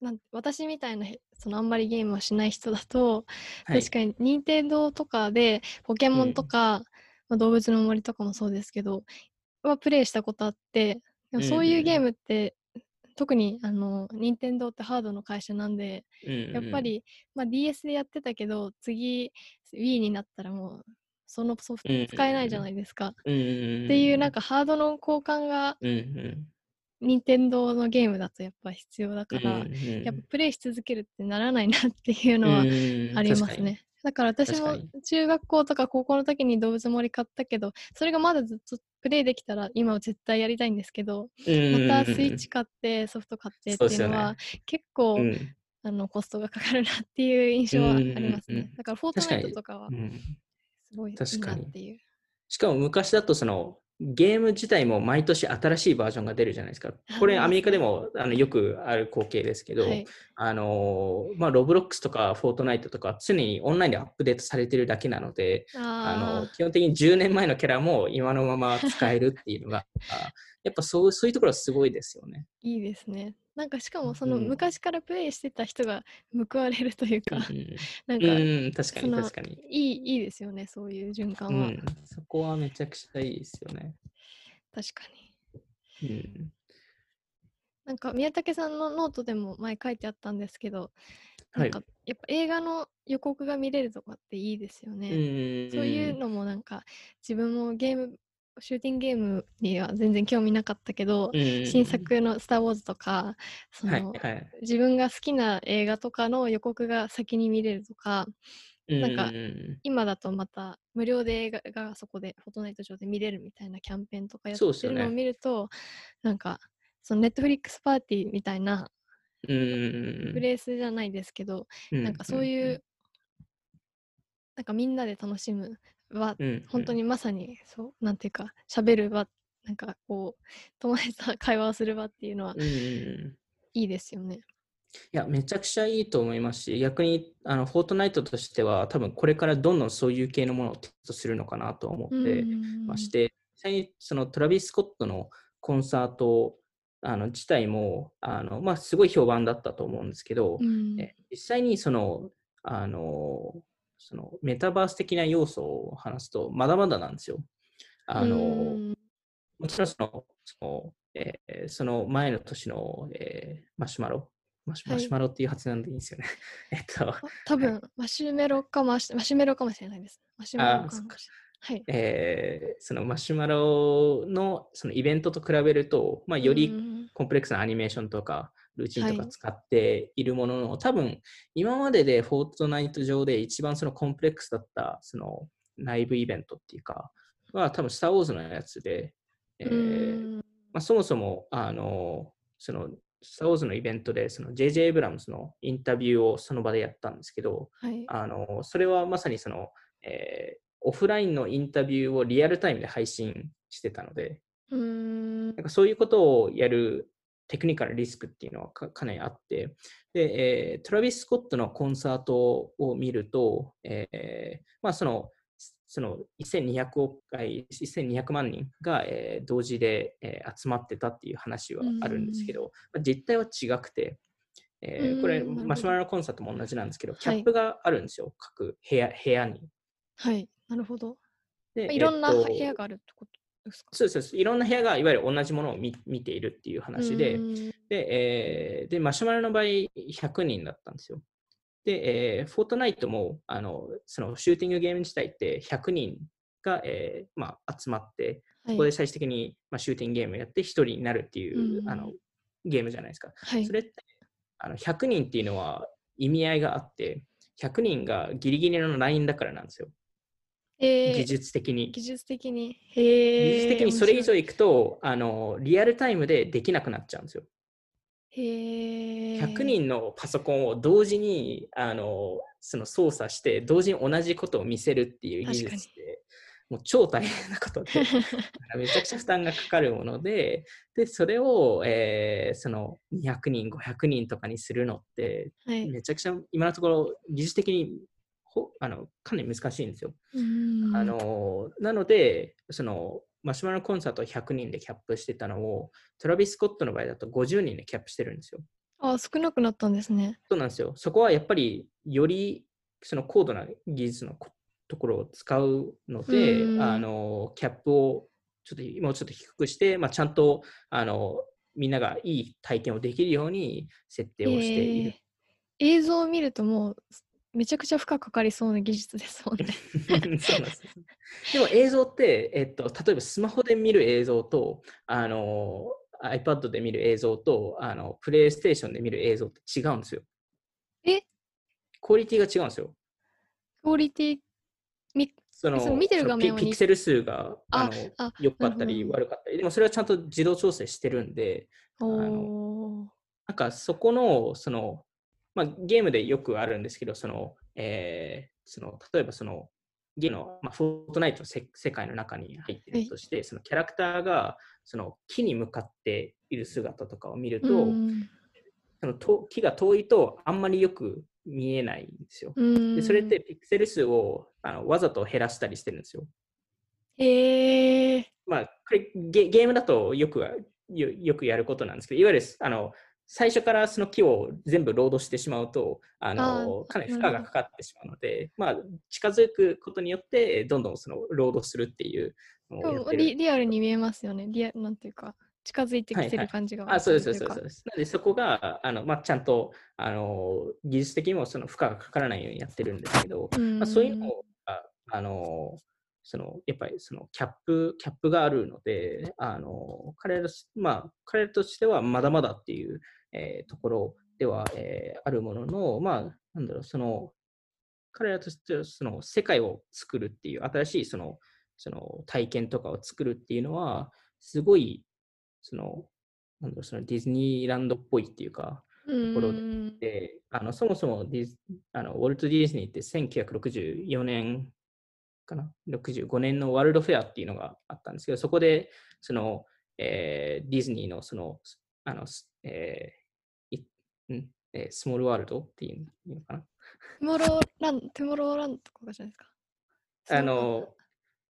なん私みたいなへそのあんまりゲームをしない人だと、はい。確かに任天堂とかでポケモンとか、まあ、動物の森とかもそうですけどはプレイしたことあってでもそういうゲームって、特にあの任天堂ってハードの会社なんで、やっぱ、り、まあ、DS でやってたけど次 Wii になったらもうそのソフトうんうんうん使えないじゃないですか。うんうんうん、っていうなんかハードの交換がうんうん。任天堂のゲームだとやっぱ必要だから、うんうんやっぱプレイし続けるってならないなっていうのはうんうんあります確かに。ね。だから私も中学校とか高校の時に動物の森買ったけどそれがまだずっとプレイできたら今は絶対やりたいんですけどまたスイッチ買ってソフト買ってっていうのは結構、うん。あのコストがかかるなっていう印象はあります。ね。だからフォートナイトとかはうん。すごいいいなっていう。しかも昔だとそのゲーム自体も毎年新しいバージョンが出るじゃないですか。これあアメリカでもあのよくある光景ですけど、はい、あのまあ、ロブロックスとかフォートナイトとか常にオンラインでアップデートされてるだけなので、あのあ基本的に10年前のキャラも今のまま使えるっていうのが、あやっぱそうそういうところはすごいですよね。いいですね。なんかしかもそのうん昔からプレイしてた人が報われるというか、うんなんか、うん、確かにその確かに。いいいいですよね、そういう循環は。うん、そこはめちゃくちゃいいですよね。確かに。うん、なんか宮武さんのノートでも前書いてあったんですけど、はいなんかやっぱ映画の予告が見れるとかっていいですよね。そういうのもなんか自分もゲーム、シューティングゲームには全然興味なかったけど、うん新作の「スター・ウォーズ」とかその、はいはい自分が好きな映画とかの予告が先に見れるとか、なんかうん。今だとまた無料で映画がそこでフォートナイト上で見れるみたいなキャンペーンとかやってるのを見ると、なんかそのネットフリックスパーティーみたいなうんうんプレイスじゃないですけど、うんなんかそういう、なんかみんなで楽しむ場、うんうん。本当にまさにそうなんていうか喋る場なんかこう友達と会話をする場っていうのはうんいいですよね。いや、めちゃくちゃいいと思いますし、逆に、あの、フォートナイトとしては、多分これからどんどんそういう系のものをテストするのかなと思ってまして、実際にそのトラビス・スコットのコンサートあの自体も、あの、まあ、すごい評判だったと思うんですけど、うん。え実際にその、あの、そのメタバース的な要素を話すと、まだまだなんですよ。あの、うんもちろんその、その,、えーその前の年の、えーマシュマロ、マシマシュマロっていう発音でいいんですよね。えっと、あ多分、マシュメロかマシマシュメロかもしれないです。マシュメロかもしれない。はい。えーそのマシュマロのそのイベントと比べると、まあ、ようりんコンプレックスなアニメーションとか、ルーチンとはいか使っているものの、多分今まででフォートナイト上で一番そのコンプレックスだったその内部イベントっていうか、は多分スター・ウォーズのやつで、えーうんまあ、そもそも、あの、その、スター・ウォーズのイベントで、その J.J. エイブラムスのインタビューをその場でやったんですけど、はい。あの、それはまさにその、えーオフラインのインタビューをリアルタイムで配信してたので、うーんなんかそういうことをやるテクニカルリスクっていうのはかかなりあって、で、えートラビス・スコットのコンサートを見ると、えーまあその、その1200億回、1200万人が、えー同時で、えー集まってたっていう話はあるんですけど、まあ実態は違くて、えーこれ、マシュマロのコンサートも同じなんですけど、はいキャップがあるんですよ、各部屋部屋に。はい。なるほど。でいろんなえっと部屋があるってことそうそうです。いろんな部屋がいわゆる同じものを見見ているっていう話で、うんで、えーで、マシュマロの場合、100人だったんですよ。で、えーフォートナイトも、あの、そのシューティングゲーム自体って100人が、えーまあ、集まって、はいそこで最終的に、まあ、シューティングゲームをやって1人になるっていう、うんあのゲームじゃないですか。はいそれってあの100人っていうのは意味合いがあって、100人がギリギリのラインだからなんですよ。えー技術的に。技術的に。へえ。技術的にそれ以上面いくと、あの、リアルタイムでできなくなっちゃうんですよ。へえ。100人のパソコンを同時にあのその操作して同時に同じことを見せるっていう技術ってもう超大変なことで めちゃくちゃ負担がかかるものででそれを、えーその200人500人とかにするのってはい。めちゃくちゃ今のところ技術的にほあのかなり難しいんですよ。うんあのなのでそのマシュマロコンサートを100人でキャップしてたのをトラビス・スコットの場合だと50人でキャップしてるんですよ。あ、少なくなったんですね。そうなんですよ。そこはやっぱりよりその高度な技術のこところを使うので、うんあのキャップをちょっともうちょっと低くして、まあ、ちゃんとあのみんながいい体験をできるように設定をしている。えー映像を見るともうめちゃくちゃ負荷かかりそうな技術ですもんね。そうなんです。でも映像って、えっと、例えばスマホで見る映像と、あの iPad で見る映像と、あの、プレイステーションで見る映像って違うんですよ。え？クオリティが違うんですよ。クオリティみその見てる画面ピピクセル数がああのあ良かったり悪かったり、でもそれはちゃんと自動調整してるんで、おーなんかそこの、その、まあ、ゲームでよくあるんですけど、その、えーその例えばその、ゲームの、まあ、フォートナイトのせ世界の中に入っているとして、そのキャラクターがその木に向かっている姿とかを見ると、うんそのと木が遠いとあんまりよく見えないんですよ。うんでそれってピクセル数をあのわざと減らしたりしてるんですよ。へえまあ、これゲゲームだとよくはよよくやることなんですけど、いわゆるあの最初からその木を全部ロードしてしまうと、あのかなり負荷がかかってしまうので、まあ、近づくことによって、どんどんそのロードするっていう。リリアルに見えますよね。リアなんていうか近づいてきてはいはいる感じが、あそうです、そうです、そうです。なので、そこがあの、まあ、ちゃんとあの技術的にもその負荷がかからないようにやってるんですけど、うんまあ、そういうのが、あの、そのやっぱりそのキャップ、キャップがあるので、あの彼らとし、まあ、彼らとしてはまだまだっていう、えーところでは、えーあるものの、まあ、なんだろう、その、彼らとしてはその世界を作るっていう、新しいそのその体験とかを作るっていうのは、すごい、その、なんだろう、そのディズニーランドっぽいっていうか、ところで、あのそもそもディズあのウォルト・ディズニーって1964年かな、65年のワールドフェアっていうのがあったんですけど、そこで、その、えー、ディズニーのその、あの、えー、いんえー、スモールワールドっていうのかな。トゥモローランド、トゥモローランドとかじゃないですか。あの、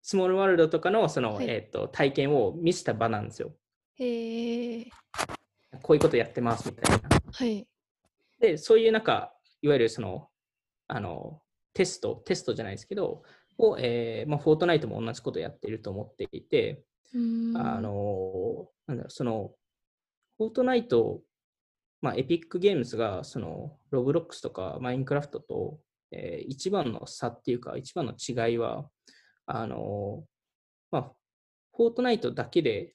スモールワールドとかのその、はい、えーと、体験を見せた場なんですよ。へえ。こういうことやってますみたいな。はい。で、そういうなんか、いわゆるその、あの、テスト、テストじゃないですけど、を、えーまあ、フォートナイトも同じことやってると思っていて、あの、なんだろう、その、フォートナイト、まあ、エピックゲームズが、その、ロブロックスとかマインクラフトと、えー、一番の差っていうか、一番の違いは、あの、まあ、フォートナイトだけで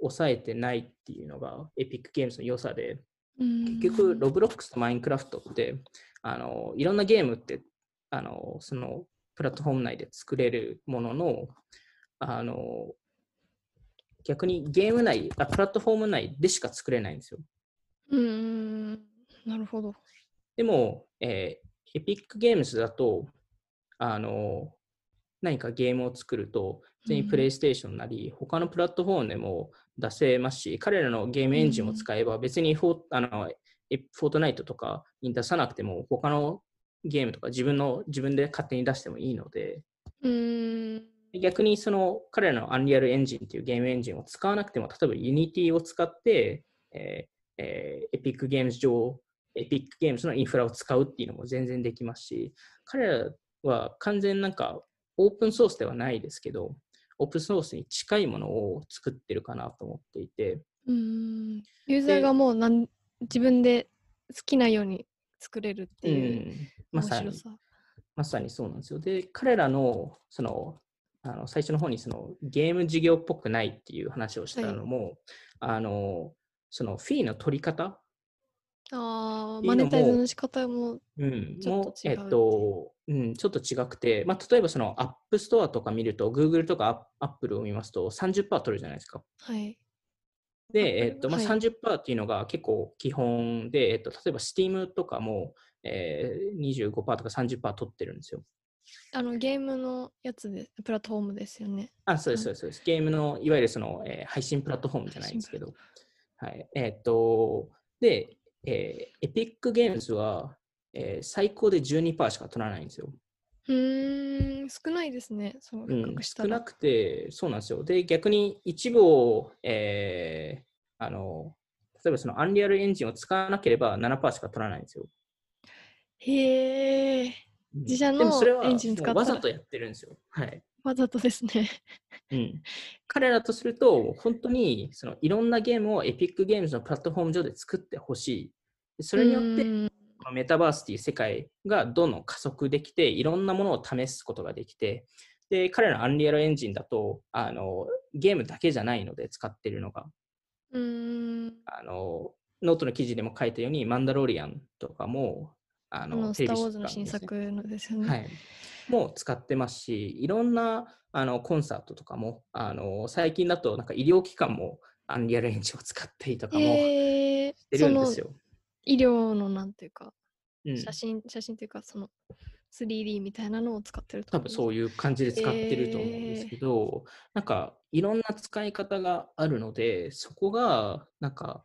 抑えてないっていうのがエピックゲームズの良さで、結局、ロブロックスとマインクラフトって、あの、いろんなゲームって、あの、その、プラットフォーム内で作れるものの、あの、逆にゲーム内あ、プラットフォーム内でしか作れないんですよ。うん、なるほど。でも、えー、エピックゲームズだと、あの、何かゲームを作ると、普通にプレイステーションなり、うん、他のプラットフォームでも出せますし、彼らのゲームエンジンを使えば、別にフォ,、あのフォートナイトとかに出さなくても、他のゲームとか自分の自分で勝手に出してもいいので、うん。逆にその彼らのアンリアルエンジンっていうゲームエンジンを使わなくても、例えば Unity を使って、えーえー、エピックゲームズ上、エピックゲームズのインフラを使うっていうのも全然できますし、彼らは完全なんかオープンソースではないですけど、オープンソースに近いものを作ってるかなと思っていて。うん。ユーザーがもうなん自分で好きなように作れるっていう面白さ。まさにそうなんですよ。で、彼らのそのあの最初の方にそのゲーム事業っぽくないっていう話をしたのも、はい、あのそのフィーの取り方ああ、マネタイズの仕方もちょっと違う、うん、えっと、うん、ちょっと違くて、まあ、例えばその App Store とか見ると、Google とかアップルを見ますと30%取るじゃないですか。はい。で、えっとまあ、30%っていうのが結構基本で、えっと、例えば Steam とかも、えー、25%とか30%取ってるんですよ。あのゲームのやつで、プラットフォームですよね。あ、そうです、そうです。ゲームの、いわゆるその、えー、配信プラットフォームじゃないんですけど。はい。えー、っと、で、えー、エピックゲームズは、えー、最高で12%しか取らないんですよ。うん、少ないですね。そう、うん、少なくて、そうなんですよ。で、逆に一部を、えー、あの、例えばそのアンリアルエンジンを使わなければ7%しか取らないんですよ。へえ。自社のエンジン使ったわざとやってるんですよ。はい。わざとですね。うん。彼らとすると、本当にそのいろんなゲームをエピックゲームズのプラットフォーム上で作ってほしい。それによって、メタバースっていう世界がどんどん加速できて、いろんなものを試すことができて、で、彼らの Unreal Engine だと、あの、ゲームだけじゃないので使ってるのが。うんあの、ノートの記事でも書いたように、マンダロリアンとかも、あの、スター・ウォーズの新作のですよね。はい。も使ってますし、いろんなあのコンサートとかも、あの最近だとなんか医療機関も Unreal Engine を使ったりとかもしてるんですよ。医療のなんていうか、うん、写真、写真というか、その 3D みたいなのを使ってる多分そういう感じで使ってると思うんですけど、えー、なんかいろんな使い方があるので、そこがなんか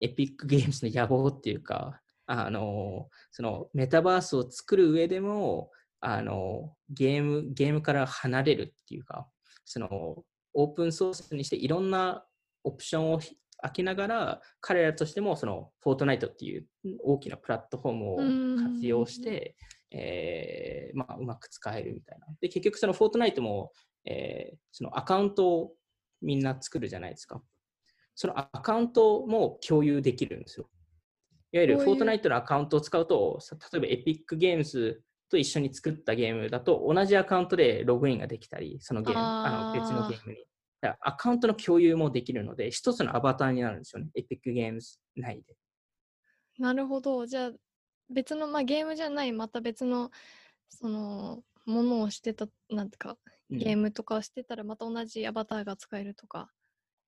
エピックゲームズの野望っていうか、あの、そのメタバースを作る上でも、あの、ゲーム、ゲームから離れるっていうか、その、オープンソースにしていろんなオプションを開けながら、彼らとしても、その、フォートナイトっていう大きなプラットフォームを活用して、えー、まあ、うまく使えるみたいな。で、結局そのフォートナイトも、えー、そのアカウントをみんな作るじゃないですか。そのアカウントも共有できるんですよ。いわゆるフォートナイトのアカウントを使うと、例えばエピックゲームズと一緒に作ったゲームだと、同じアカウントでログインができたり、そのゲーム、あの別のゲームに。アカウントの共有もできるので、一つのアバターになるんですよね、エピックゲームズ内で。なるほど。じゃあ、別の、まあ、ゲームじゃない、また別のそのものをしてたなんていうかうんゲームとかをしてたらまた同じアバターが使えるとか。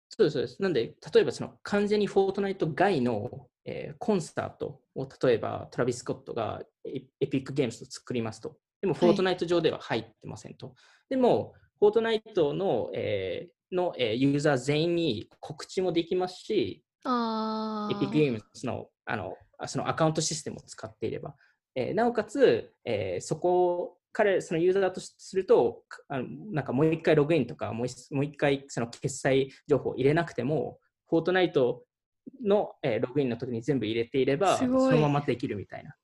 そうです、そうです。なんで、例えばその完全にフォートナイト外の、えーコンサートを例えばトラビス・スコットがエエピックゲームズと作りますと。でも、はいフォートナイト上では入ってませんと。でも、フォートナイトの,、えーの、えーユーザー全員に告知もできますし。エピックゲームズのあのあそのアカウントシステムを使っていれば。えーなおかつ、えーそこを彼、そのユーザーとすると、かあのなんかもう一回ログインとか、もう一回その決済情報を入れなくても、フォートナイトの、えーログインの時に全部入れていれば、そのままできるみたいな。っ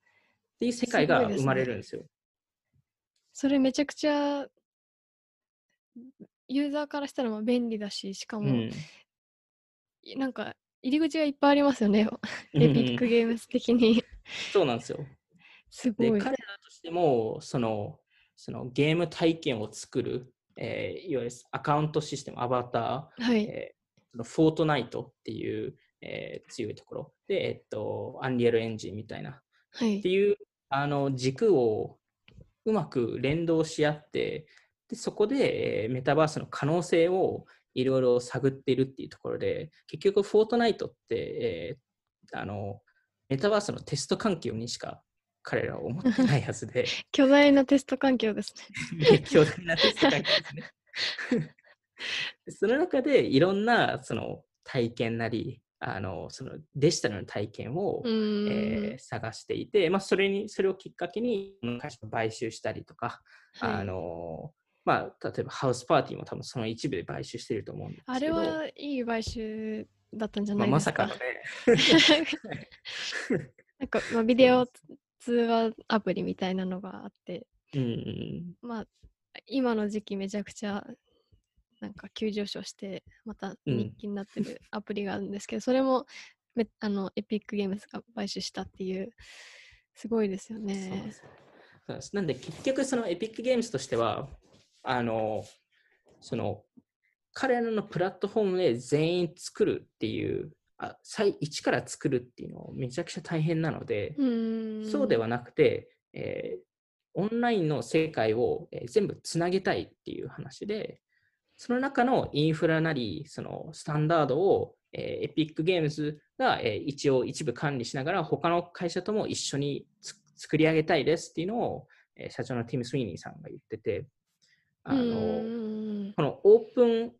ていう世界が生まれるんですよ。それめちゃくちゃユーザーからしたらまあ便利だし、しかも、うんなんか入り口がいっぱいありますよね。エピックゲームズ的に。そうなんですよ。すごで、い。彼らとしても、その、そのゲーム体験を作る、えーいわゆるアカウントシステム、アバター、はい。えーそのフォートナイトっていう、えー強いところで、えっと、アンリアルエンジンみたいなはいって。いうあの軸をうまく連動し合って、でそこで、えーメタバースの可能性をいろいろ探っているっていうところで、結局、フォートナイトって、えーあのメタバースのテスト環境にしか彼らは思ってないはずで、巨大なテスト環境ですね。ね強大なテスト環境ですね。で その中でいろんなその体験なり、あのそのデジタルの体験を。えー探していて、まあ、それにそれをきっかけに会社を買収したりとか、はいあのまあ、例えばハウスパーティーも多分その一部で買収してると思うんですけど。あれはいい買収だったんじゃまあ、ないですか。まさかのね。なんか、まあ、ビデオ通話アプリみたいなのがあって、うんうんまあ、今の時期めちゃくちゃなんか急上昇して、またうん人気になってるアプリがあるんですけど、それもめあのエピックゲームズが買収したっていう、すごいですよね。そうです。なんで結局そのエピックゲームズとしてはあのその彼らのプラットフォームで全員作るっていうあ最一から作るっていうのめちゃくちゃ大変なので。そうではなくて、えーオンラインの世界を、えー全部つなげたいっていう話で、その中のインフラなり、そのスタンダードを、えー、エピックゲームズが、えー一応一部管理しながら、他の会社とも一緒につ作り上げたいですっていうのを、えー社長のティム・スウィーニーさんが言ってて、あのこのオープン、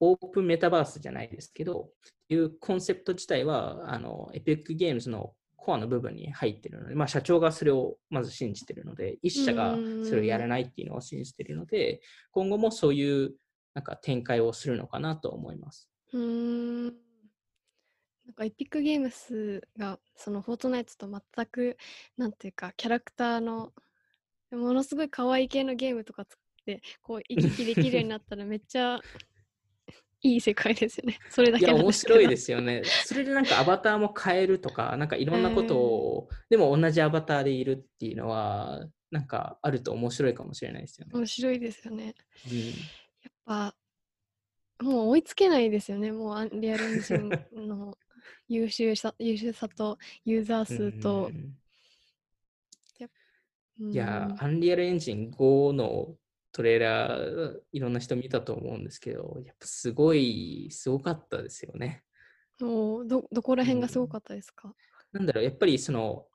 オープンメタバースじゃないですけど、いうコンセプト自体は、あの、エピックゲームズのコアの部分に入っているので、まあ、社長がそれをまず信じているので、一社がそれをやらないっていうのを信じているので、今後もそういうなんか展開をするのかなと思います。うーん。なんかエピックゲームスがそのフォートナイトと全くなんていうかキャラクターのものすごい可愛い系のゲームとか作ってこう行き来できるようになったらめっちゃいい世界ですよね。それだいや、面白いですよね。それでなんかアバターも変えるとか、なんかいろんなことを、でも同じアバターでいるっていうのは、なんかあると面白いかもしれないですよね。面白いですよね。うんやっぱもう追いつけないですよね。もうアンリアルエンジンの 優秀さ優秀さとユーザー数とう。んうんいや、アンリアルエンジン5のトレーラー、いろんな人見たと思うんですけど、やっぱすごい、すごかったですよね。もうどどこら辺がすごかったですか、なんだろう、やっぱりその、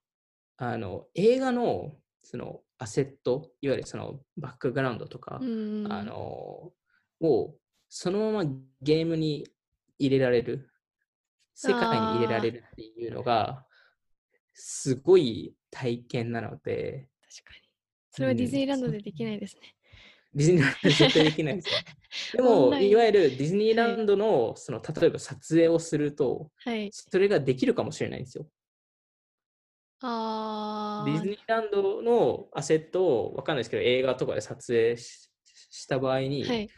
あの、映画の、その、アセット、いわゆるその、バックグラウンドとか、うんあの、を、そのままゲームに入れられる、世界に入れられるっていうのが、すごい体験なので、確かに。それはディズニーランドうんでできないですね。ディズニーランドで絶対できないですよ。でも、いわゆるディズニーランドの、その、例えば撮影をすると、はい。それができるかもしれないんですよ。あディズニーランドのアセットを、わかんないですけど、映画とかで撮影しした場合に、はい。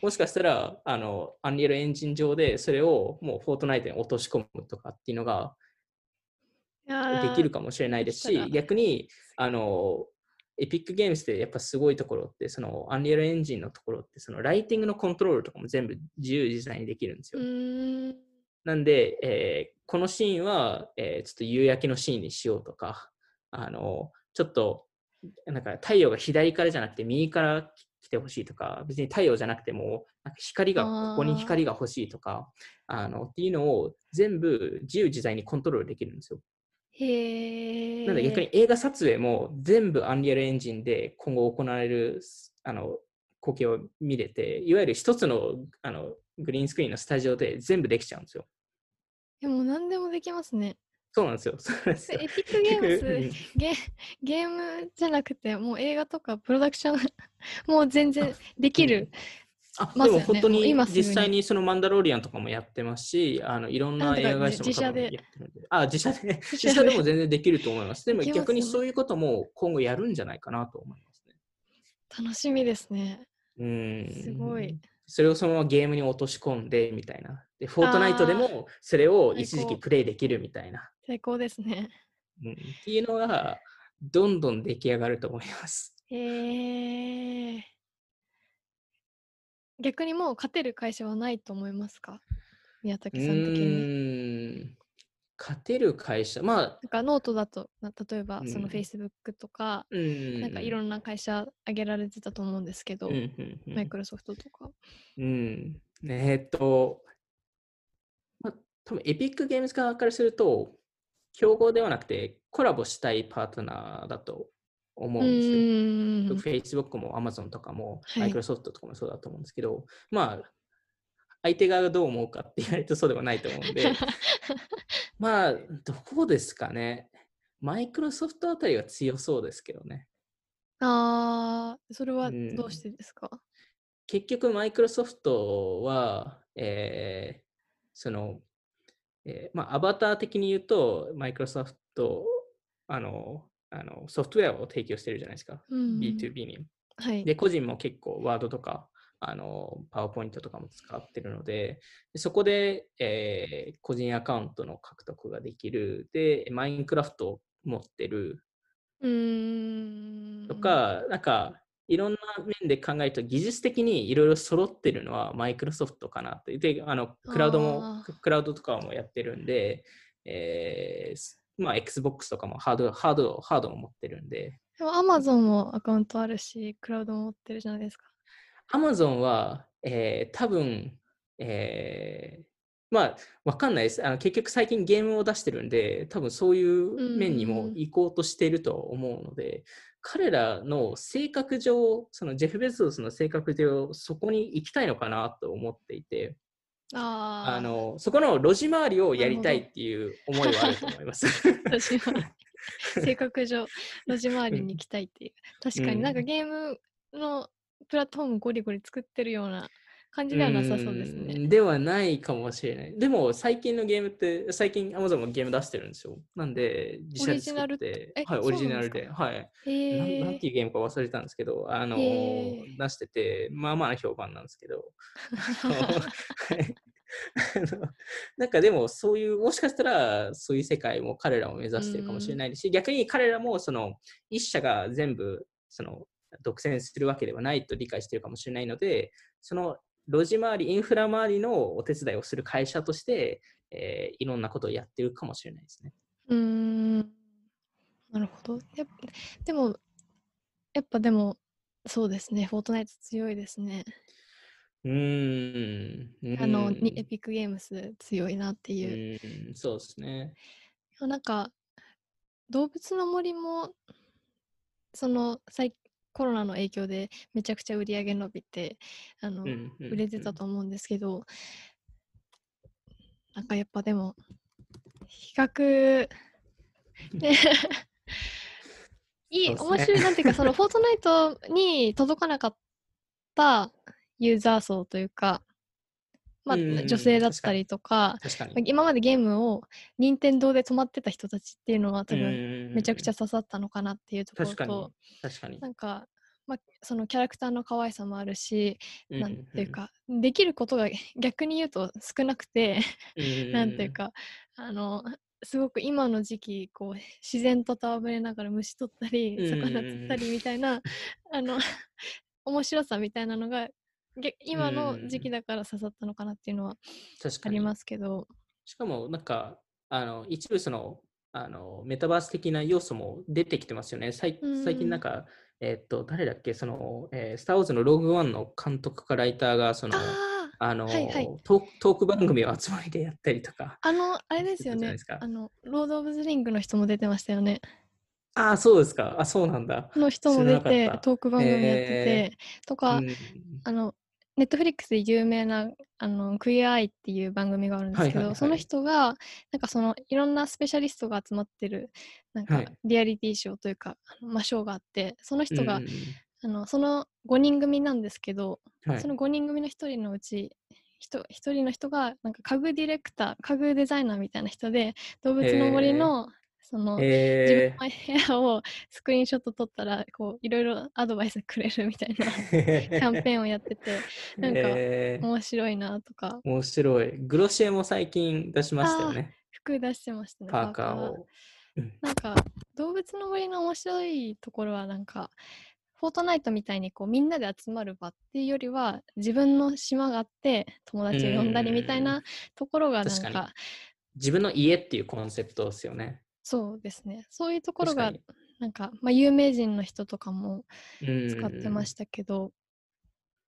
もしかしたら、あの、アンリアルエンジン上で、それをもうフォートナイトに落とし込むとかっていうのができるかもしれないですし、逆に、あの、エピックゲームズでやっぱすごいところって、その、アンリアルエンジンのところって、その、ライティングのコントロールとかも全部自由自在にできるんですうよ。なんで、えーこのシーンは、えーちょっと夕焼けのシーンにしようとか、あの、ちょっと、なんか太陽が左からじゃなくて右から来てほしいとか、別に太陽じゃなくても、なんか光が、ここに光が欲しいとか、あのっていうのを全部自由自在にコントロールできるんですよ。へえ。なので逆に映画撮影も全部アンリアルエンジンで今後行われるあの光景を見れて、いわゆる一つのあのグリーンスクリーンのスタジオで全部できちゃうんですよ。でも何でもできますね。そうなんですよ。すよエピックゲーム結局スゲゲームじゃなくてもう映画とかプロダクション もう全然できる。あまねでも本当に実際にそのマンダロリアンとかもやってますし、あのいろんな映画会社も多分やってるんで。あ、自社で、自社でも全然できると思います。でも逆にそういうことも今後やるんじゃないかなと思いますね。楽しみですね。うん。すごい。それをそのままゲームに落とし込んでみたいな。で、フォートナイトでもそれを一時期プレイできるみたいな。最高ですね。うん、っていうのが、どんどん出来上がると思います。へえ。逆にもう勝てる会社はないと思いますか？宮う武さん的に。勝てる会社、まあ、なんかノートだと、な例えばそのうん Facebook とか、うん。なんかいろんな会社挙げられてたと思うんですけど、マイクロソフトとか。うん。えーっと、まあ、多分エピックゲームズ側からすると、競合ではなくてコラボしたいパートナーだと思ううんですよ。ーん。Facebook も Amazon とかもはい Microsoft とかもそうだと思うんですけど、まあ、相手側がどう思うかって言われるとそうではないと思うんで、まあ、どうですかね。マイクロソフトあたりは強そうですけどね。ああ、それはうんどうしてですか、結局、マイクロソフトは、えーその、えーまあ、アバター的に言うと、マイクロソフト、あの、あのソフトウェアを提供してるじゃないですか。うん B2B に。はい。で、個人も結構、ワードとか、あの、パワーポイントとかも使ってるので、でそこで、えー個人アカウントの獲得ができる。で、マインクラフトを持ってるうーん。とか、なんか、いろんな面で考えると、技術的にいろいろ揃ってるのはマイクロソフトかなって。で、あの、クラウドもクラウドとかもやってるんで、えーまあ、Xbox とかもハード、ハード、ハードも持ってるんで、でも Amazon もアカウントあるし、クラウドも持ってるじゃないですか。Amazon は、えー多分、えーまあ、わかんないですあの。結局最近ゲームを出してるんで、多分そういう面にもうん行こうとしていると思うので、彼らの性格上、そのジェフ・ベゾスの性格上、そこに行きたいのかなと思っていて、ああ。あのそこの路地回りをやりたいっていう思いはあると思います。私は性格上、路地回りに行きたいっていう。確かになんかうんゲームのプラットフォームゴリゴリ作ってるような感じではなさそうですね。んではないかもしれない。でも最近のゲームって、最近 Amazon もゲーム出してるんですよ。なんで、自社で作オリジナルって？え、はい、オリジナルで、はい。へなんなんえていうゲームか忘れたんですけど、あの出してて、まあまあな評判なんですけど、なんかでもそういう、もしかしたらそういう世界も彼らも目指してるかもしれないし、逆に彼らもその一社が全部その独占するわけではないと理解しているかもしれないので、その路地回り、インフラ周りのお手伝いをする会社として、えーいろんなことをやってるかもしれないですね。うーん。なるほど。でも、やっぱでも、そうですね。フォートナイト強いですね。うーん。あの、エピックゲームス強いなっていう。うん、そうですね。なんか動物の森もその最コロナの影響でめちゃくちゃ売り上げ伸びてあの、うんうん売れてたと思うんですけどなんかやっぱでも比較で いい、ね。面白いなんていうかその フォートナイトに届かなかったユーザー層というかまあうん女性だったりとか今までゲームを任天堂で止まってた人たちっていうのは多分分めちゃくちゃ刺さったのかなっていうところ確かに。と、。確かに。なんか、まあ、そのキャラクターの可愛さもあるし、うんなんていう、かできることが 逆に言うと少なくて、うんなんていう、かあのすごく今の時期こう自然と戯れながら虫取ったりうん魚釣ったりみたいな、あの 面白さみたいなのがげ今の時期だから刺さったのかなっていうのは確かに。ありますけど、しかも、なんか、あの一部その、あのメタバース的な要素も出てきてますよね。最近なんか、えっと、誰だっけ、その、えースター・ウォーズのローグ・ワンの監督かライターが、その、あの、はいはいトーク番組を集まりでやったりとか。あの、あれですよね。あの、ロード・オブ・ザ・リングの人も出てましたよね。ああ、そうですか。あ、そうなんだ。の人も出てトーク番組やってて、へとか、うんあの、 Netflix で有名なあの Queer Eye っていう番組があるんですけど、はいはい。はいその人がなんかそのいろんなスペシャリストが集まってるなんかはい。リアリティショーというか、あのまあ、ショーがあってその人が、うんうんあのその5人組なんですけど、うんはい。その5人組の1人のうち1人の人がなんか家具ディレクター家具デザイナーみたいな人で動物の森のその、自分えの部屋をスクリーンショット撮ったらこういろいろアドバイスくれるみたいな キー、ャンペーンをやっててなんかえー面白いなとか面白い。グロシエも最近出しましたよね。服出してましたねパーカーを。うんなんか動物の森の面白いところはなんかフォートナイトみたいにこうみんなで集まる場っていうよりは自分の島があって友達を呼んだりみたいなところがなんか自分の家っていうコンセプトですよね。そうですねそういうところがなんか、まあ、有名人の人とかもに使ってましたけど、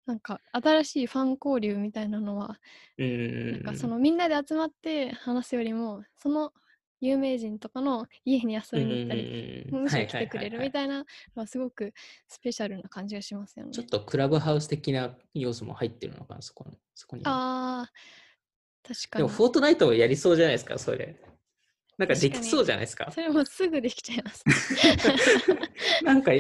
なんか新しいファン交流みたいなのは。なんかそのみんなで集まって話すよりもその有名人とかの家に遊びに行ったり、むしろ来てくれるみい。たいなのはすごくスペシャルな感じがしますよね。ちょっとクラブハウス的な要素も入ってるのかな、そこに。そこにあー確かにでも、フォートナイトもやりそうじゃないですか、それ。なんかできそうじゃないですか。それもすぐできちゃいます。なんか、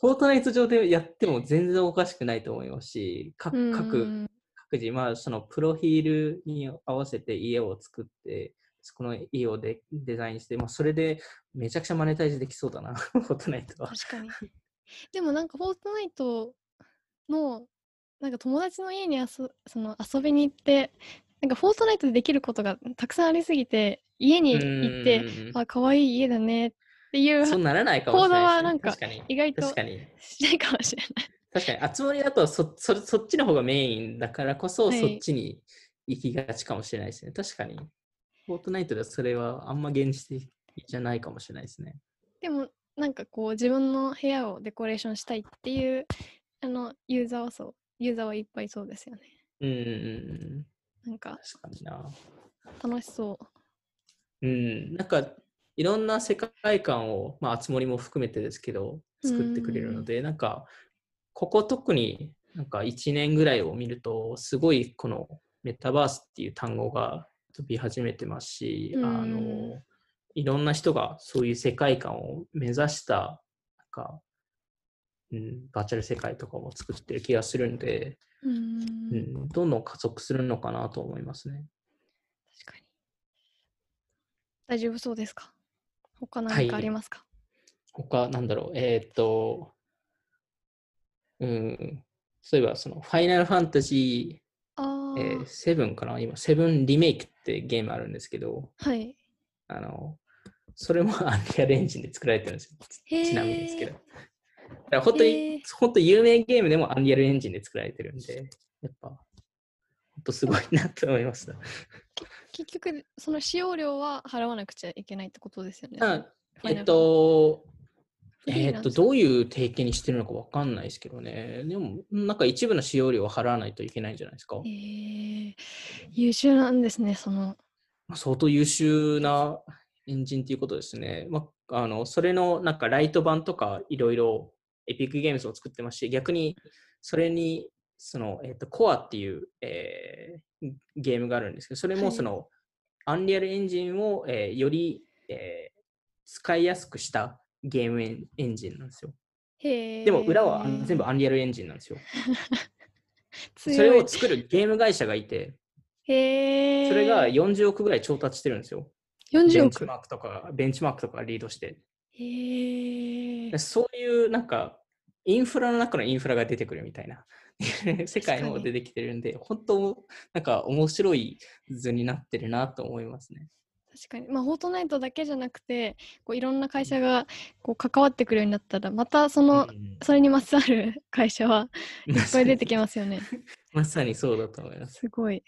フォートナイト上でやっても全然おかしくないと思いますし、かうん各各自、まあ、そのプロフィールに合わせて家を作って、そこの家をデデザインして、まあ、それでめちゃくちゃマネタイズできそうだな、フォートナイトは。確かに。でもなんかフォートナイトのなんか友達の家に遊その遊びに行ってなんかフォートナイトでできることがたくさんありすぎて家に行ってうんあ可愛い家だねっていうそうならないかもしれないです、ね。行動はなんか。意外と確かに。しないかもしれない。確かに、集まりだとそそそっちの方がメインだからこそ、はいそっちに行きがちかもしれないですね。確かに。フォートナイトではそれはあんま現実的じゃないかもしれないですね。でもなんかこう自分の部屋をデコレーションしたいっていうあのユーザーはそうユーザーはいっぱいそうですよね。うんうんうん。なんか確かにな。楽しそう。うん。なんか、いろんな世界観を、まあ、あつ森も含めてですけど、作ってくれるので、なんか、ここ特になんか1年ぐらいを見ると、すごいこのメタバースっていう単語が飛び始めてますし、うんあの、いろんな人がそういう世界観を目指した、なんか、うん、バーチャル世界とかも作ってる気がするんで、うーんうん、どんどん加速するのかなと思いますね。確かに。大丈夫そうですか？他はい何かありますか、他、なんだろう、えーっと、うん、そういえば、その、ファイナルファンタジー、えー、7かな？今、7リメイクってゲームあるんですけど、はい。あの、それもアンリアルエンジンで作られてるんですよ。ちなみにですけど。だから本当へーに、本当有名ゲームでもアンリアルエンジンで作られてるんで、やっぱ、本当すごいなと思いました。結局、その使用料は払わなくちゃいけないってことですよね。えっと、えーっと、どういう提携にしてるのかわかんないですけどね。でも、なんか一部の使用料を払わないといけないんじゃないですか。えー、優秀なんですね、その。まあ相当優秀なエンジンということですね。まあ、あのそれのなんかライト版とかいろいろエピックゲームズを作ってますし、逆にそれにその、えっとコアっていう、えーゲームがあるんですけど、それはいもその、アンリアルエンジンを、えーより、えー使いやすくしたゲームエンエンジンなんですよ。でも裏は全部アンリアルエンジンなんですよ。それを。作るゲーム会社がいて。それが40億ぐらい調達してるんですよ。ベ40億ンチマ。ークとか、ベンチマークとかリードして。へえで。そういうなんか、インフラの中のインフラが出てくるみたいな 世界も出てきてるんで、本当、なんか面白い図になってるなと思いますね。確かに。まあ、フォートナイトだけじゃなくて、こういろんな会社がこう関わってくるようになったら、またその、うんそれにまつわる 会社はいっぱい 出てきますよね。まさにそうだと思います。すごい。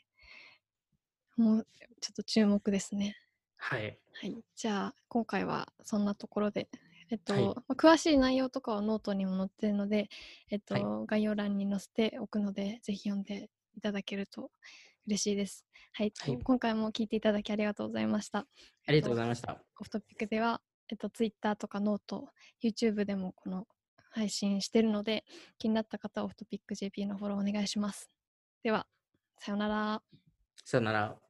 もう、ちょっと注目ですね。はい。はい、じゃあ今回はそんなところで、えっとはいまあ詳しい内容とかはノートにも載ってるので、えっとはい概要欄に載せておくのでぜひ読んでいただけると嬉しいです。はい、はい今回も聞いていただきありがとうございました。ありがとうございました。 Off Topic では、えっと、Twitter とかノート、YouTube でもこの配信してるので気になった方はオフトピック JP のフォローお願いします。では、さようなら。さよなら。